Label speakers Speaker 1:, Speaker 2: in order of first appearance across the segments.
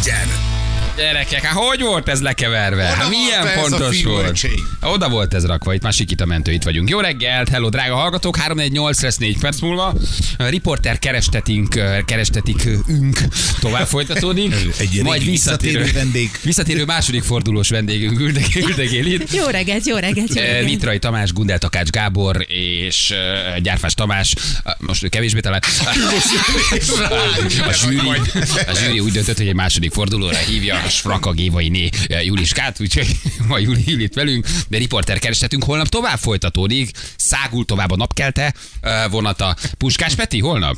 Speaker 1: again.
Speaker 2: Gyerekek, hát hogy volt ez lekeverve?
Speaker 1: Oda
Speaker 2: Hát
Speaker 1: volt
Speaker 2: milyen
Speaker 1: ez a
Speaker 2: fontos volt? Oda volt ez rakva, itt már Sikita mentő, itt vagyunk. Jó reggelt, hello drága hallgatók, 318 lesz 4 perc múlva. A riporter kerestetünk, kerestetik ünk tovább folytatódik.
Speaker 1: Egy régi visszatérő vendég.
Speaker 2: Visszatérő második fordulós vendégünk üldögél itt.
Speaker 3: Jó reggelt, jó reggelt, jó reggelt.
Speaker 2: Nitrai Tamás, Gundel Takács Gábor és Gyárfás Tamás, most ő kevésbé talán. A zsűri, a zsűri úgy döntött, hogy egy második fordulóra hívja a Fraka Gévainé eh, Juliskát, úgyhogy ma Juli Juli itt velünk, de riporter kerestetünk, holnap tovább folytatódik, szágul tovább a napkelte eh, vonata. Puskás Peti, holnap?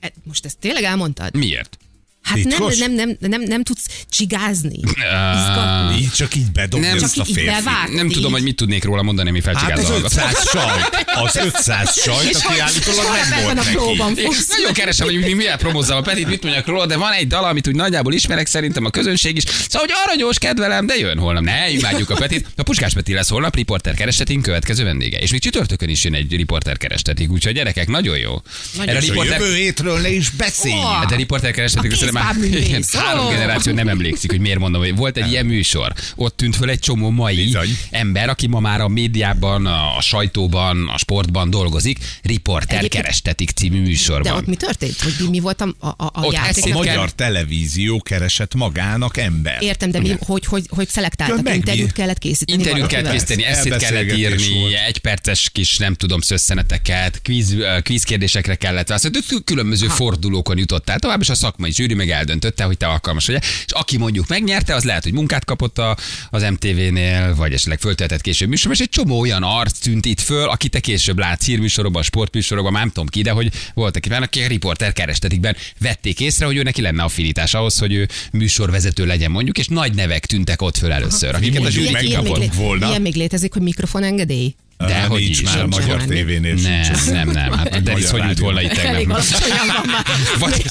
Speaker 3: E, Most ezt tényleg elmondtad?
Speaker 2: Miért?
Speaker 3: Hát nem,
Speaker 1: Titkos?
Speaker 3: nem, nem, nem, nem tudsz csigázni. Izgatni.
Speaker 1: Így csak így bedobni
Speaker 2: Nem,
Speaker 1: ezt
Speaker 3: csak
Speaker 1: a
Speaker 3: így
Speaker 1: férfi.
Speaker 3: bevágni.
Speaker 2: Nem tudom, hogy mit tudnék róla mondani, mi
Speaker 1: Hát
Speaker 2: felcsigázza
Speaker 1: az
Speaker 2: a hallgatót.
Speaker 1: 500 sajt, az 500 sajt, aki állítólag nem volt neki.
Speaker 2: És nagyon keresem, hogy mi miért promózzam a Petit, mit mondjak róla, de van egy dal, amit úgy nagyjából ismerek, szerintem a közönség is. Szóval, hogy aranyos, kedvelem, de jön holnap. Ne, imádjuk a Petit. A Puskás Peti lesz holnap, riporter kerestetünk, következő vendége. És még csütörtökön is jön egy riporter kerestetik, úgyhogy gyerekek, nagyon jó. Erre a riporter,
Speaker 1: jövő hétről ne is beszélj.
Speaker 3: Ó.
Speaker 2: Hát a riporter kerestetik, már igen, három
Speaker 3: Ó.
Speaker 2: generáció nem emlékszik, hogy miért mondom, hogy volt egy ilyen műsor. Ott tűnt föl egy csomó mai
Speaker 1: Bizony.
Speaker 2: ember, aki ma már a médiában, a sajtóban, a sportban dolgozik. Riporter
Speaker 3: Egyébként-
Speaker 2: kerestetik című műsorban.
Speaker 3: De ott mi történt? Hogy mi, mi volt a, a, a, játék?
Speaker 1: A magyar televízió keresett magának ember.
Speaker 3: Értem, de mi, hogy, hogy, hogy
Speaker 1: Ja,
Speaker 3: szelektáltak,
Speaker 1: meg
Speaker 3: interjút
Speaker 1: mi?
Speaker 3: kellett készíteni.
Speaker 2: Interjút kellett készíteni, eszét kellett írni,
Speaker 1: volt.
Speaker 2: egy perces kis, nem tudom, szösszeneteket, kvíz, ö, kvízkérdésekre kellett válaszolni. Különböző fordulókon jutottál tovább, és a szakmai zsűri meg eldöntötte, hogy te alkalmas vagy. És aki mondjuk megnyerte, az lehet, hogy munkát kapott a, az MTV-nél, vagy esetleg föltehetett később műsorban, és egy csomó olyan arc tűnt itt föl, aki te később látsz hírműsorokban, sportműsorokban, már nem tudom ki, de hogy voltak itt, aki a riporter kerestetikben vették észre, hogy ő neki lenne affinitás ahhoz, hogy ő műsorvezető legyen mondjuk, és nagy nevek tűntek ott föl először, akiket a zsűri
Speaker 1: meg
Speaker 3: ilyen,
Speaker 2: kikapott.
Speaker 3: még, lé-
Speaker 1: volna.
Speaker 3: ilyen még létezik, hogy mikrofonengedély?
Speaker 2: De hogy
Speaker 1: nincs
Speaker 2: is.
Speaker 1: már a magyar
Speaker 3: már.
Speaker 1: tévénél
Speaker 2: Nem,
Speaker 1: sincs.
Speaker 2: nem, nem. Hát a Denis hogy jut volna itt tegnap? Vagy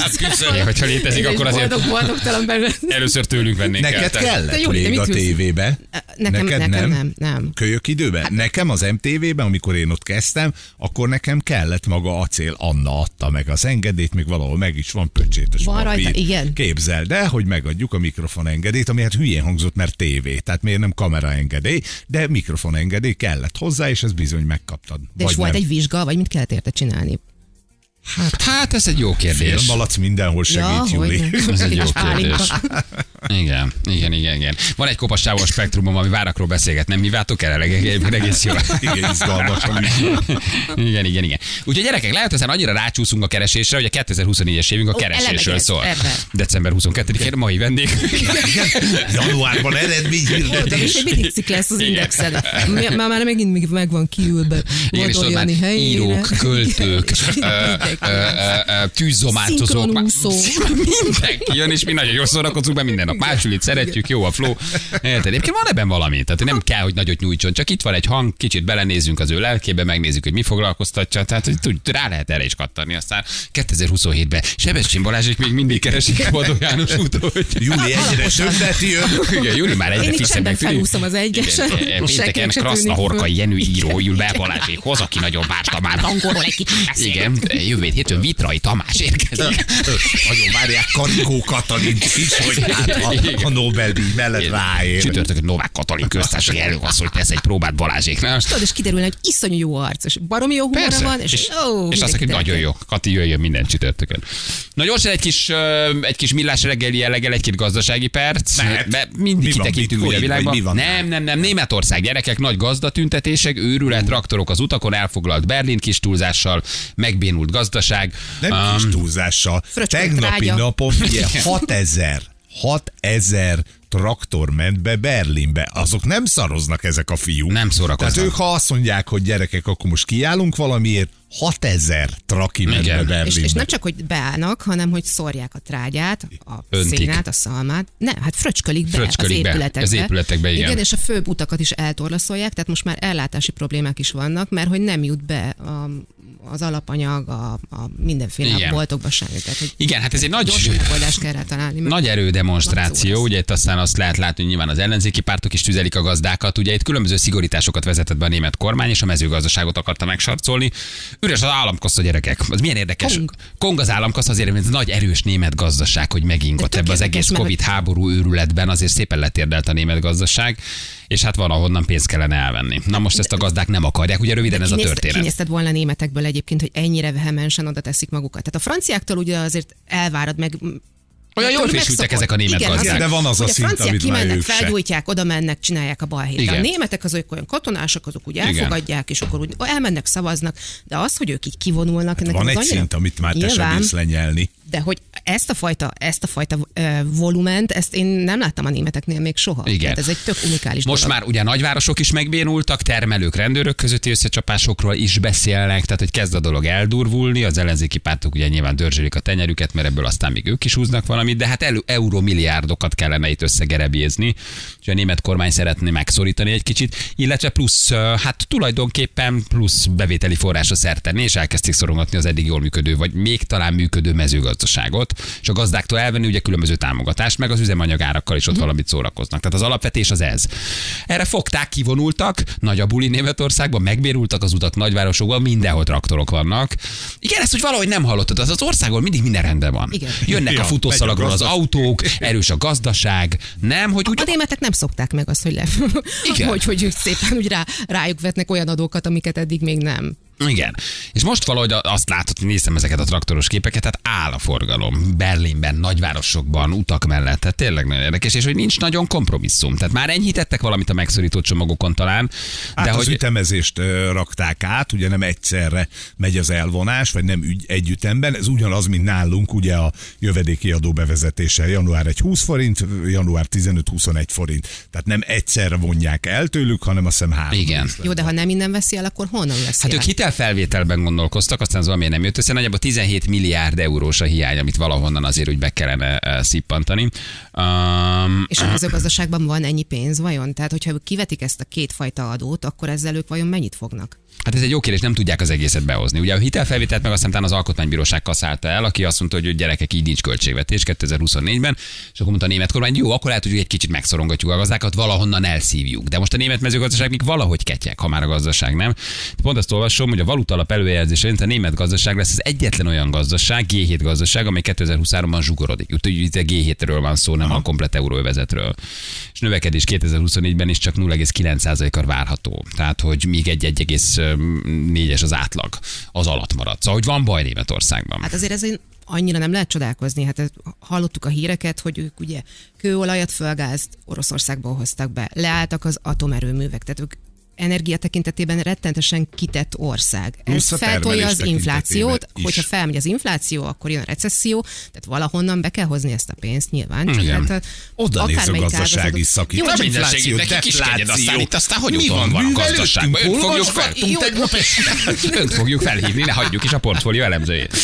Speaker 2: ja, hogyha létezik, akkor azért
Speaker 3: Boldog, boldogtalan
Speaker 2: először tőlünk vennénk
Speaker 1: Neked
Speaker 3: De
Speaker 1: kellett
Speaker 3: jó, de
Speaker 1: még
Speaker 3: mit
Speaker 1: a tévébe?
Speaker 3: Nekem,
Speaker 1: Neked
Speaker 3: nekem
Speaker 1: nem?
Speaker 3: nem, nem.
Speaker 1: Kölyök időben? Nekem az MTV-ben, amikor én ott kezdtem, akkor nekem kellett maga acél. Anna adta meg az engedélyt, még valahol meg is van pöccsétes
Speaker 3: Van
Speaker 1: papír.
Speaker 3: rajta, igen.
Speaker 1: Képzeld el, hogy megadjuk a mikrofonengedélyt, ami hát hülyén hangzott, mert tévé. Tehát miért nem kameraengedély, de mikrofonengedély kellett hozzá, és ez bizony megkaptad.
Speaker 3: De és volt
Speaker 1: nem.
Speaker 3: egy vizsga, vagy mit kellett érte csinálni?
Speaker 2: Hát ez egy jó kérdés.
Speaker 1: Filmbalac mindenhol segít, Júli.
Speaker 3: hogy
Speaker 2: Ez egy jó kérdés. Igen, igen, igen, igen. Van egy kopassáv a spektrumon, ami várakról beszélget, nem mi váltok el, egyébként egész jó.
Speaker 1: Igen, izgalmas. a műsor.
Speaker 2: Igen, igen, igen. Úgyhogy gyerekek, lehet, hogy annyira rácsúszunk a keresésre, hogy a 2024-es évünk a keresésről szól. December 22-én mai vendég.
Speaker 1: Januárban
Speaker 3: Jó, de
Speaker 1: eredményhirdetés.
Speaker 3: most mindig cikk lesz az indexed. Mi- Már, már megint még meg van kiülve.
Speaker 2: Igen, és tudod már írók, költők,
Speaker 3: Szinkronúszó.
Speaker 2: Mindenki jön, és mi nagyon jól szórakozunk be minden nap. Másulit szeretjük, jó a flow. Érted? Egyébként van ebben valami. Tehát nem kell, hogy nagyot nyújtson, csak itt van egy hang, kicsit belenézünk az ő lelkébe, megnézzük, hogy mi foglalkoztatja. Tehát hogy tud, rá lehet erre is kattani. Aztán 2027-ben Sebestyén Balázsék még mindig keresik Boldog János útót.
Speaker 1: Júli egyre többet jön.
Speaker 2: Igen, Júli már egyre
Speaker 3: Én csendben
Speaker 2: tűnik.
Speaker 3: felúszom az
Speaker 2: e,
Speaker 3: Senkinek
Speaker 2: Pénteken Kraszna
Speaker 3: föl.
Speaker 2: Jenő író jül be Balázsékhoz, aki nagyon várta már.
Speaker 3: Angolul egy kicsit beszél.
Speaker 2: Igen, jövő hétfőn Vitrai Tamás érkezik.
Speaker 1: Nagyon várják Karikó Katalin is, hogy hát a, a Nobel-díj mellett ráér.
Speaker 2: Csütörtökön Novák Katalin köztársasági előasszony tesz egy próbát Balázséknál.
Speaker 3: Tudod, és kiderülne, hogy iszonyú jó arc, és baromi jó humora
Speaker 2: Persze.
Speaker 3: van, és,
Speaker 2: és,
Speaker 3: ó,
Speaker 2: és azt
Speaker 3: mindenki
Speaker 2: hogy nagyon jó. Kati jöjjön minden csütörtökön. Na gyorsan egy kis, egy kis millás reggeli jelleggel, egy-két gazdasági perc. Be, mindig
Speaker 1: Mi van,
Speaker 2: kitekintünk ugye a világban.
Speaker 1: vagy mi van?
Speaker 2: Nem, nem, nem. Németország gyerekek, nagy gazdatüntetések, őrület, traktorok az utakon, elfoglalt Berlin kis túlzással, megbénult gazdaság.
Speaker 1: Nem
Speaker 2: Um,
Speaker 1: kis túlzással. Tegnapi
Speaker 3: trágya.
Speaker 1: napon ugye 6000 6000 traktor ment be Berlinbe. Azok nem szaroznak ezek a fiúk.
Speaker 2: Nem szórakoznak.
Speaker 1: Tehát ők, ha azt mondják, hogy gyerekek, akkor most kiállunk valamiért, 6000 traki ment
Speaker 2: Igen.
Speaker 1: be
Speaker 3: És,
Speaker 1: Berlinbe.
Speaker 3: és nem csak, hogy beállnak, hanem hogy szórják a trágyát, a
Speaker 2: Öntik.
Speaker 3: szénát, a szalmát. Nem, hát fröcskölik be
Speaker 2: Fröcskölik
Speaker 3: az
Speaker 2: be,
Speaker 3: épületekbe.
Speaker 2: az épületekbe, igen.
Speaker 3: igen. és a főbb utakat is eltorlaszolják, tehát most már ellátási problémák is vannak, mert hogy nem jut be a, az alapanyag, a, a mindenféle
Speaker 2: Igen.
Speaker 3: boltokba semmi. Tehát, hogy
Speaker 2: Igen, hát ez egy nagy,
Speaker 3: megoldást kell rá találni.
Speaker 2: nagy erődemonstráció, ugye itt aztán azt lehet látni, hogy nyilván az ellenzéki pártok is tüzelik a gazdákat, ugye itt különböző szigorításokat vezetett be a német kormány, és a mezőgazdaságot akarta megsarcolni. Üres az államkassa gyerekek. Az milyen érdekes.
Speaker 3: Kong.
Speaker 2: Kong az államkassa azért, mert nagy erős német gazdaság, hogy megingott ebbe az egész Covid háború őrületben, azért szépen letérdelt a német gazdaság, és hát van, ahonnan pénzt kellene elvenni. Na most ezt a gazdák nem akarják, ugye röviden ez a történet.
Speaker 3: Kinézted volna németekből egyébként, hogy ennyire vehemensen oda teszik magukat. Tehát a franciáktól ugye azért elvárad meg
Speaker 2: Olyan jól fésültek ezek a német
Speaker 3: Igen,
Speaker 2: gazdák.
Speaker 3: az-
Speaker 1: De van az a
Speaker 3: hogy
Speaker 1: szint,
Speaker 3: franciák
Speaker 1: amit már
Speaker 3: kimennek, felgyújtják, oda mennek, csinálják a balhét.
Speaker 2: Igen.
Speaker 3: A németek azok olyan katonások, azok úgy
Speaker 2: Igen.
Speaker 3: elfogadják, és akkor úgy elmennek, szavaznak, de az, hogy ők így kivonulnak,
Speaker 1: Hát Van egy
Speaker 3: annyira-
Speaker 1: szint, amit már te sem lenyelni.
Speaker 3: de hogy ezt a fajta, ezt a fajta volument, ezt én nem láttam a németeknél még soha.
Speaker 2: Igen.
Speaker 3: Tehát ez egy tök unikális
Speaker 2: Most
Speaker 3: dolog.
Speaker 2: már ugye nagyvárosok is megbénultak, termelők, rendőrök közötti összecsapásokról is beszélnek, tehát hogy kezd a dolog eldurvulni, az ellenzéki pártok ugye nyilván dörzsölik a tenyerüket, mert ebből aztán még ők is húznak valamit, de hát elő, euromilliárdokat kellene itt összegerebjézni, és a német kormány szeretné megszorítani egy kicsit, illetve plusz, hát tulajdonképpen plusz bevételi forrásra szert tenni, és elkezdték szorongatni az eddig jól működő, vagy még talán működő mezőgazdaságot, és a gazdáktól elvenni ugye különböző támogatást, meg az üzemanyagárakkal is ott valamit szórakoznak. Tehát az alapvetés az ez. Erre fogták, kivonultak, nagy a buli Németországban, megbérultak az utak nagyvárosokban, mindenhol traktorok vannak. Igen, ezt hogy valahogy nem hallottad, az az országból mindig minden rendben van.
Speaker 3: Igen.
Speaker 2: Jönnek a
Speaker 1: Ja, megy
Speaker 2: az autók, erős a gazdaság, nem, hogy úgy
Speaker 3: A németek nem szokták meg azt, hogy, le,
Speaker 2: Igen.
Speaker 3: hogy, hogy szépen úgy rá, rájuk vetnek olyan adókat, amiket eddig még nem.
Speaker 2: Igen. És most valahogy azt látod, hogy néztem ezeket a traktoros képeket, tehát áll a forgalom. Berlinben, nagyvárosokban, utak mellett. Tehát tényleg nagyon érdekes, és hogy nincs nagyon kompromisszum. Tehát már enyhítettek valamit a megszorító csomagokon talán,
Speaker 1: Hát
Speaker 2: de
Speaker 1: az
Speaker 2: hogy
Speaker 1: ütemezést rakták át, ugye nem egyszerre megy az elvonás, vagy nem ügy, egy ütemben, ez ugyanaz, mint nálunk ugye a jövedéki adó bevezetése. Január egy 20 forint, január 15-21 forint. Tehát nem egyszerre vonják el tőlük, hanem azt hiszem három.
Speaker 2: Igen.
Speaker 3: Jó, de ha nem innen veszi el, akkor honnan veszi
Speaker 2: Hát
Speaker 3: el?
Speaker 2: ők hitelfelvételben gondolkoztak, aztán az valamiért nem jött össze. Nagyjából 17 milliárd eurós a hiány, amit valahonnan azért úgy be kellene eh, szippantani. Um,
Speaker 3: És a mezőgazdaságban van ennyi pénz vajon? Tehát, hogyha kivetik ezt a kétfajta adót, akkor ezzel ők vajon mennyit fognak?
Speaker 2: Hát ez egy jó kérdés, nem tudják az egészet behozni. Ugye a hitelfelvételt meg aztán az alkotmánybíróság kaszálta el, aki azt mondta, hogy gyerekek így nincs költségvetés 2024-ben, és akkor mondta a német kormány, jó, akkor lehet, hogy egy kicsit megszorongatjuk a gazdákat, valahonnan elszívjuk. De most a német mezőgazdaság még valahogy ketyek, ha már a gazdaság nem. Pont azt olvasom, hogy a valutalap előjelzés szerint a német gazdaság lesz az egyetlen olyan gazdaság, G7 gazdaság, amely 2023-ban zsugorodik. Úgyhogy itt a G7-ről van szó, nem a komplet euróvezetről. És növekedés 2024-ben is csak 0,9%-kal várható. Tehát, hogy még egy 1,4-es az átlag, az alatt marad. Szóval, hogy van baj Németországban.
Speaker 3: Hát azért ez annyira nem lehet csodálkozni. Hát hallottuk a híreket, hogy ők ugye kőolajat, földgázt Oroszországból hoztak be, leálltak az atomerőművek, tehát ők energia tekintetében rettentesen kitett ország. Ez feltolja az inflációt,
Speaker 1: is.
Speaker 3: hogyha felmegy az infláció, akkor jön a recesszió, tehát valahonnan be kell hozni ezt a pénzt nyilván. Csak
Speaker 2: Igen.
Speaker 3: hát,
Speaker 1: Oda néz a gazdasági
Speaker 3: ágazatot-
Speaker 1: szakít.
Speaker 3: Jó,
Speaker 2: minden
Speaker 1: infláció,
Speaker 2: kiskedjen, aztán
Speaker 1: defláció.
Speaker 2: itt aztán hogy
Speaker 1: Mi van?
Speaker 2: van a gazdaságban? Önt fogjuk fel. Önt fogjuk felhívni, ne hagyjuk is a portfólió elemzőjét.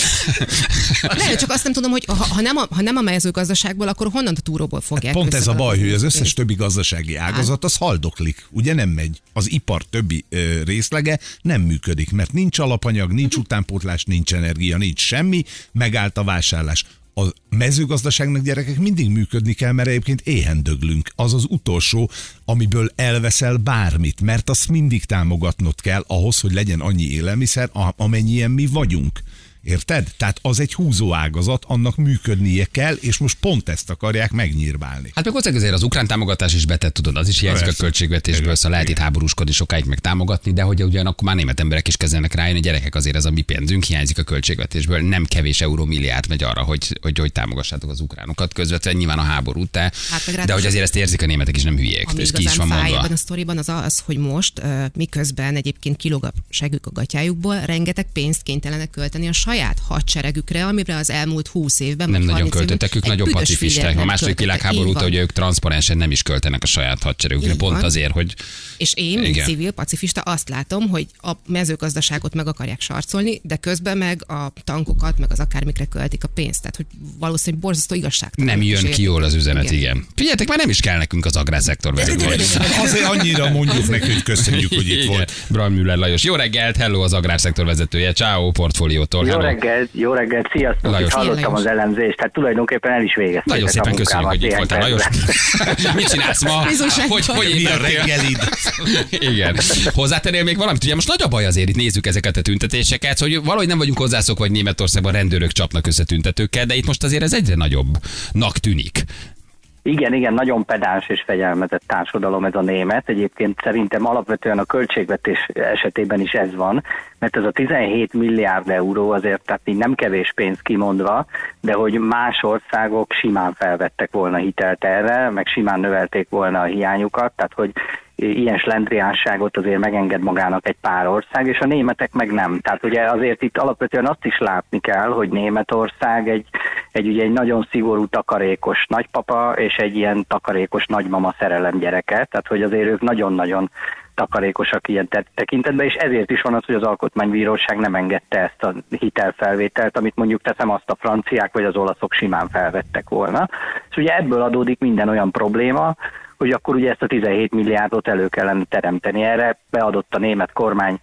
Speaker 3: Nem, csak azt nem tudom, hogy ha, ha, nem a, ha nem a mezőgazdaságból, akkor honnan a túróból fogják
Speaker 1: Pont ez a baj, hogy az összes többi gazdasági ágazat az haldoklik, ugye nem megy. Az ipar többi ö, részlege nem működik, mert nincs alapanyag, nincs utánpótlás, nincs energia, nincs semmi, megállt a vásárlás. A mezőgazdaságnak gyerekek mindig működni kell, mert egyébként éhen döglünk. Az az utolsó, amiből elveszel bármit, mert azt mindig támogatnod kell ahhoz, hogy legyen annyi élelmiszer, amennyien mi vagyunk. Érted? Tehát az egy húzó ágazat, annak működnie kell, és most pont ezt akarják megnyírválni.
Speaker 2: Hát meg hozzá azért az ukrán támogatás is betett, tudod, az is hiányzik a
Speaker 1: Persze.
Speaker 2: költségvetésből,
Speaker 1: Igen,
Speaker 2: szóval lehet itt háborúskodni sokáig meg támogatni, de hogy ugyanakkor már német emberek is kezdenek rájönni, gyerekek azért ez a mi pénzünk, hiányzik a költségvetésből, nem kevés euró milliárd megy arra, hogy, hogy, hogy támogassátok az ukránokat, közvetve nyilván a háborút, de,
Speaker 3: Hát
Speaker 2: de hogy azért ezt érzik a németek is nem hülyék,
Speaker 3: Ami
Speaker 2: ez ki is van mondva.
Speaker 3: a sztoriban az az, hogy most, miközben egyébként kilóg a segük a gatyájukból, rengeteg pénzt kénytelenek költeni a saját hadseregükre, amire az elmúlt 20 évben
Speaker 2: Nem nagyon
Speaker 3: 30 évben
Speaker 2: költöttek, ők nagyon pacifisták. A második világháború óta, hogy ők transzparensen nem is költenek a saját hadseregükre,
Speaker 3: Így
Speaker 2: pont
Speaker 3: van.
Speaker 2: azért, hogy
Speaker 3: És én, mint
Speaker 2: Igen.
Speaker 3: civil pacifista azt látom, hogy a mezőgazdaságot meg akarják sarcolni, de közben meg a tankokat, meg az akármikre költik a pénzt. Tehát, hogy valószínűleg borzasztó igazságtalan.
Speaker 2: nem jön ki jól az üzenet, igen. Figyeljetek, már nem is kell nekünk az agrárszektor.
Speaker 1: Azért annyira mondjuk neki, hogy köszönjük, hogy itt
Speaker 2: Igen.
Speaker 1: volt.
Speaker 2: Bram Müller Lajos. Jó reggelt, hello az agrárszektor vezetője. Ciao portfóliótól.
Speaker 4: Jó
Speaker 2: Jó
Speaker 4: reggelt, jó reggelt, sziasztok, Lajos. hallottam az elemzést, tehát tulajdonképpen el is végeztem.
Speaker 2: Nagyon szépen köszönjük, hogy itt voltál, Lajos. Mit csinálsz ma? Hogy, hogy
Speaker 1: mi a reggelid?
Speaker 2: Igen. Hozzátennél még valamit? Ugye most nagy a baj azért, itt nézzük ezeket a tüntetéseket, hogy valahogy nem vagyunk hozzászokva, hogy Németországban rendőrök csapnak össze tüntetőkkel, de itt most azért ez egyre nagyobbnak tűnik.
Speaker 4: Igen, igen, nagyon pedáns és fegyelmezett társadalom ez a német. Egyébként szerintem alapvetően a költségvetés esetében is ez van, mert ez a 17 milliárd euró azért, tehát így nem kevés pénz kimondva, de hogy más országok simán felvettek volna hitelt erre, meg simán növelték volna a hiányukat, tehát hogy ilyen slendriánságot azért megenged magának egy pár ország, és a németek meg nem. Tehát ugye azért itt alapvetően azt is látni kell, hogy Németország egy, egy, ugye egy nagyon szigorú takarékos nagypapa, és egy ilyen takarékos nagymama szerelem gyereke, tehát hogy azért ők nagyon-nagyon takarékosak ilyen tekintetben, és ezért is van az, hogy az alkotmánybíróság nem engedte ezt a hitelfelvételt, amit mondjuk teszem azt a franciák vagy az olaszok simán felvettek volna. És ugye ebből adódik minden olyan probléma, hogy akkor ugye ezt a 17 milliárdot elő kellene teremteni. Erre beadott a német kormány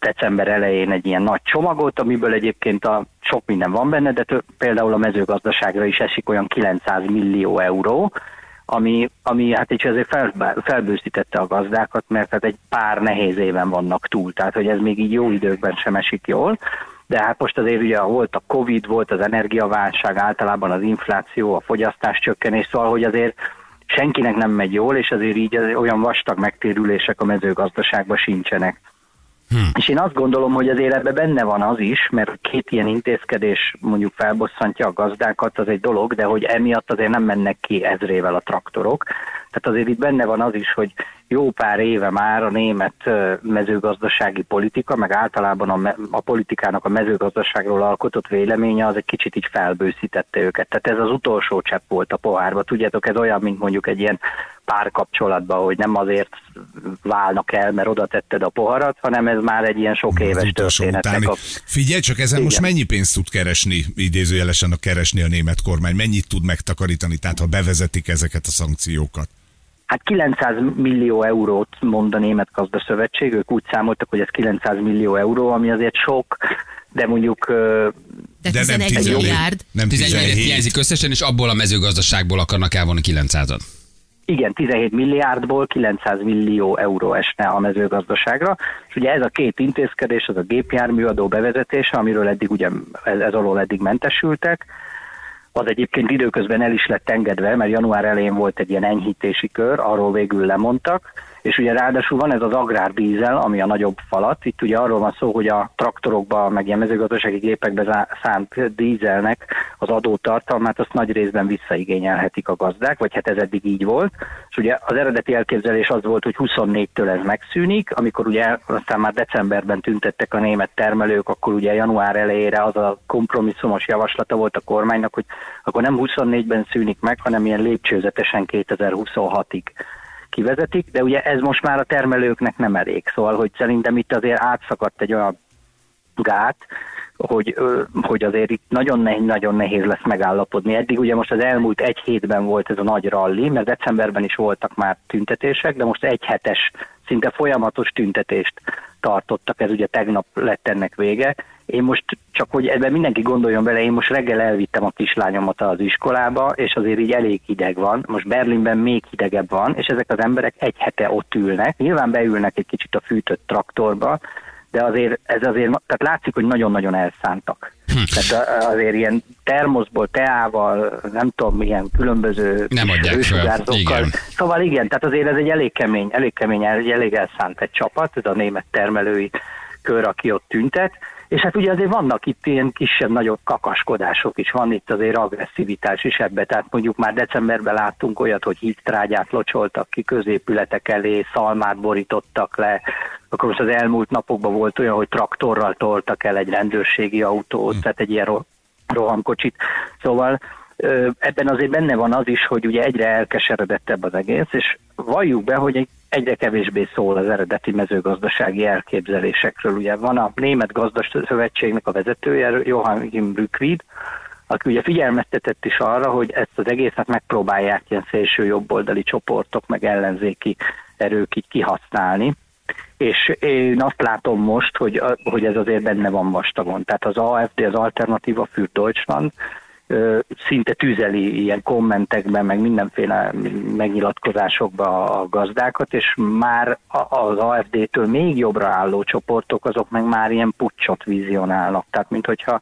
Speaker 4: december elején egy ilyen nagy csomagot, amiből egyébként a sok minden van benne, de több, például a mezőgazdaságra is esik olyan 900 millió euró, ami, ami hát így azért fel, felbőszítette a gazdákat, mert hát egy pár nehéz éven vannak túl, tehát hogy ez még így jó időkben sem esik jól, de hát most azért ugye volt a Covid, volt az energiaválság, általában az infláció, a fogyasztás csökkenés, szóval hogy azért senkinek nem megy jól, és azért így olyan vastag megtérülések a mezőgazdaságban sincsenek. Hmm. És én azt gondolom, hogy azért ebben benne van az is, mert két ilyen intézkedés mondjuk felbosszantja a gazdákat, az egy dolog, de hogy emiatt azért nem mennek ki ezrével a traktorok. Tehát azért itt benne van az is, hogy jó pár éve már a német mezőgazdasági politika, meg általában a, me- a politikának a mezőgazdaságról alkotott véleménye az egy kicsit így felbőszítette őket. Tehát ez az utolsó csepp volt a pohárba. Tudjátok, ez olyan, mint mondjuk egy ilyen párkapcsolatban, hogy nem azért válnak el, mert oda tetted a poharat, hanem ez már egy ilyen sok éves történet. A...
Speaker 1: Figyelj csak, ezen Igen. most mennyi pénzt tud keresni, idézőjelesen a keresni a német kormány? Mennyit tud megtakarítani, tehát ha bevezetik ezeket a szankciókat?
Speaker 4: Hát 900 millió eurót mond a Német Gazdaszövetség, ők úgy számoltak, hogy ez 900 millió euró, ami azért sok, de mondjuk...
Speaker 3: De, de 11 nem 11 milliárd.
Speaker 2: Nem 11 hiányzik összesen, és abból a mezőgazdaságból akarnak elvonni 900-at.
Speaker 4: Igen, 17 milliárdból 900 millió euró esne a mezőgazdaságra, és ugye ez a két intézkedés, az a gépjárműadó bevezetése, amiről eddig ugye ez, ez alól eddig mentesültek, az egyébként időközben el is lett engedve, mert január elején volt egy ilyen enyhítési kör, arról végül lemondtak, és ugye ráadásul van ez az agrárdízel, ami a nagyobb falat. Itt ugye arról van szó, hogy a traktorokba, meg ilyen mezőgazdasági gépekbe szánt dízelnek az adótartalmát azt nagy részben visszaigényelhetik a gazdák, vagy hát ez eddig így volt. És ugye az eredeti elképzelés az volt, hogy 24-től ez megszűnik, amikor ugye aztán már decemberben tüntettek a német termelők, akkor ugye január elejére az a kompromisszumos javaslata volt a kormánynak, hogy akkor nem 24-ben szűnik meg, hanem ilyen lépcsőzetesen 2026-ig kivezetik, de ugye ez most már a termelőknek nem elég, szóval hogy szerintem itt azért átszakadt egy olyan gát, hogy, hogy azért itt nagyon nehéz, nagyon nehéz lesz megállapodni. Eddig ugye most az elmúlt egy hétben volt ez a nagy ralli, mert decemberben is voltak már tüntetések, de most egy hetes, szinte folyamatos tüntetést tartottak, ez ugye tegnap lett ennek vége. Én most csak, hogy ebben mindenki gondoljon bele, én most reggel elvittem a kislányomat az iskolába, és azért így elég hideg van. Most Berlinben még hidegebb van, és ezek az emberek egy hete ott ülnek. Nyilván beülnek egy kicsit a fűtött traktorba, de azért ez azért, tehát látszik, hogy nagyon-nagyon elszántak. Hm. Tehát azért ilyen termoszból, teával, nem tudom, milyen különböző
Speaker 2: nem Igen.
Speaker 4: Szóval igen, tehát azért ez egy elég kemény, elég kemény, elég elszánt egy csapat, ez a német termelői kör, aki ott tüntet, és hát ugye azért vannak itt ilyen kisebb-nagyobb kakaskodások is, van itt azért agresszivitás is ebbe, tehát mondjuk már decemberben láttunk olyat, hogy hídtrágyát locsoltak ki középületek elé, szalmát borítottak le, akkor most az elmúlt napokban volt olyan, hogy traktorral toltak el egy rendőrségi autót, hm. tehát egy ilyen rohamkocsit. Szóval ebben azért benne van az is, hogy ugye egyre elkeseredettebb az egész, és valljuk be, hogy egyre kevésbé szól az eredeti mezőgazdasági elképzelésekről. Ugye van a Német Gazdaságszövetségnek a vezetője, Johann Rückvid, aki ugye figyelmeztetett is arra, hogy ezt az egészet megpróbálják ilyen szélső jobboldali csoportok, meg ellenzéki erők így kihasználni, és én azt látom most, hogy, hogy ez azért benne van vastagon. Tehát az AFD, az Alternatíva für Deutschland szinte tüzeli ilyen kommentekben, meg mindenféle megnyilatkozásokba a gazdákat, és már az AFD-től még jobbra álló csoportok, azok meg már ilyen pucsot vizionálnak. Tehát, mint hogyha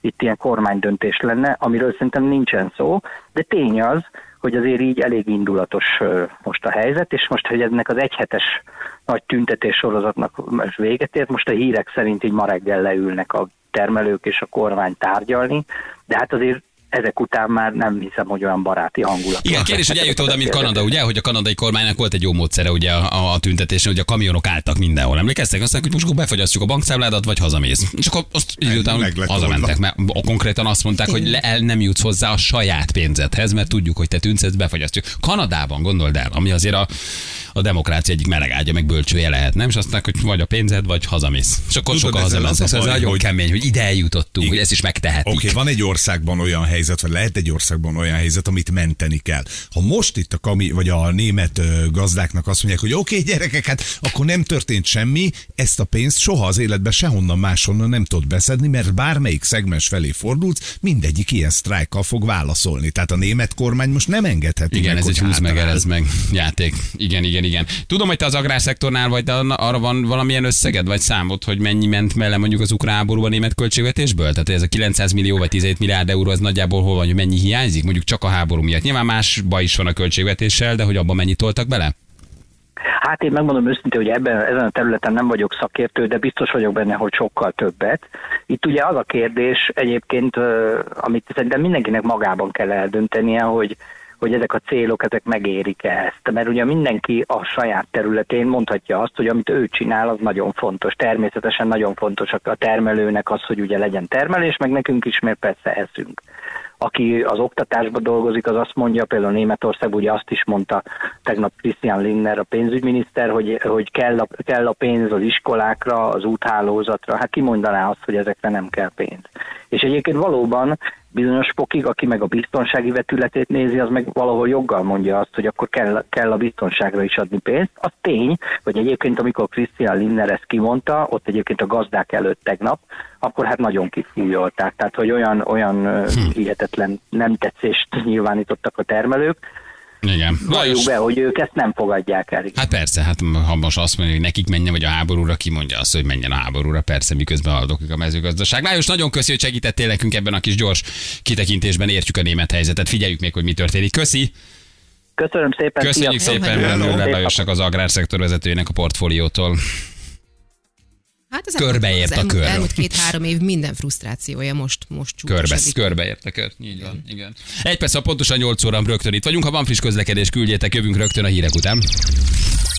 Speaker 4: itt ilyen kormánydöntés lenne, amiről szerintem nincsen szó, de tény az, hogy azért így elég indulatos most a helyzet, és most, hogy ennek az egyhetes nagy tüntetés sorozatnak véget ért, most a hírek szerint így ma reggel leülnek a termelők és a kormány tárgyalni, de hát azért ezek után már nem hiszem, hogy olyan baráti hangulat.
Speaker 2: Igen, kérdés, hogy eljut oda, mint Kanada, ugye, hogy a kanadai kormánynak volt egy jó módszere ugye a, a tüntetésen, hogy a kamionok álltak mindenhol. Emlékeztek? Azt mondják, hogy most akkor befagyasztjuk a bankszámládat, vagy hazamész. És akkor azt idő után hazamentek, mert konkrétan azt mondták, hogy le, el nem jutsz hozzá a saját pénzedhez, mert tudjuk, hogy te tüntetsz, befagyasztjuk. Kanadában gondold el, ami azért a, a demokrácia egyik melegágya, meg bölcsője lehet, nem? És azt mondták, hogy vagy a pénzed, vagy hazamész. És akkor sokan hazamentek. Ez nagyon hogy... kemény, hogy ide eljutottunk, hogy ezt is megtehetik.
Speaker 1: Oké, okay, van egy országban olyan helyzet, vagy lehet egy országban olyan helyzet, amit menteni kell. Ha most itt a kami, vagy a német gazdáknak azt mondják, hogy oké, okay, gyerekek, hát akkor nem történt semmi, ezt a pénzt soha az életben sehonnan máshonnan nem tud beszedni, mert bármelyik szegmens felé fordulsz, mindegyik ilyen sztrájkkal fog válaszolni. Tehát a német kormány most nem engedheti
Speaker 2: Igen,
Speaker 1: meg,
Speaker 2: ez egy húz meg, ez meg játék. Igen, igen, igen. Tudom, hogy te az agrárszektornál vagy, de arra van valamilyen összeged, vagy számot, hogy mennyi ment melle mondjuk az ukrán háborúban német költségvetésből? Tehát ez a 900 millió vagy 17 milliárd euró, az nagyjából hol van, hogy mennyi hiányzik, mondjuk csak a háború miatt. Nyilván más baj is van a költségvetéssel, de hogy abban mennyit toltak bele?
Speaker 4: Hát én megmondom őszintén, hogy ebben, ezen a területen nem vagyok szakértő, de biztos vagyok benne, hogy sokkal többet. Itt ugye az a kérdés egyébként, amit szerintem mindenkinek magában kell eldöntenie, hogy hogy ezek a célok, ezek megérik-e ezt. Mert ugye mindenki a saját területén mondhatja azt, hogy amit ő csinál, az nagyon fontos. Természetesen nagyon fontos a termelőnek az, hogy ugye legyen termelés, meg nekünk is, mert persze eszünk aki az oktatásban dolgozik, az azt mondja, például Németország ugye azt is mondta tegnap Christian Lindner, a pénzügyminiszter, hogy, hogy kell, a, kell a pénz az iskolákra, az úthálózatra. Hát ki mondaná azt, hogy ezekre nem kell pénz. És egyébként valóban bizonyos pokig, aki meg a biztonsági vetületét nézi, az meg valahol joggal mondja azt, hogy akkor kell, kell a biztonságra is adni pénzt. Az tény, hogy egyébként amikor Christian Lindner ezt kimondta, ott egyébként a gazdák előtt tegnap, akkor hát nagyon kifújolták. Tehát, hogy olyan, olyan hm. hihetetlen nem tetszést nyilvánítottak a termelők,
Speaker 2: igen.
Speaker 4: Valljuk be, hogy ők ezt nem fogadják el.
Speaker 2: Hát persze, hát ha most azt mondja, hogy nekik menjen, vagy a háborúra, ki mondja azt, hogy menjen a háborúra, persze, miközben haldoklik a mezőgazdaság. Lájos, nagyon köszi, hogy segítettél nekünk ebben a kis gyors kitekintésben, értjük a német helyzetet, figyeljük még, hogy mi történik. Köszi!
Speaker 4: Köszönöm szépen!
Speaker 2: Köszönjük szépen Lajosnak, az agrárszektor vezetőjének a portfóliótól. Hát az körbeért az a kör.
Speaker 3: Elmúlt két-három év minden frusztrációja most, most
Speaker 2: Körbe, körbeért a kör. Így van, igen. Egy perc, pontosan 8 óra rögtön itt vagyunk. Ha van friss közlekedés, küldjétek, jövünk rögtön a hírek után.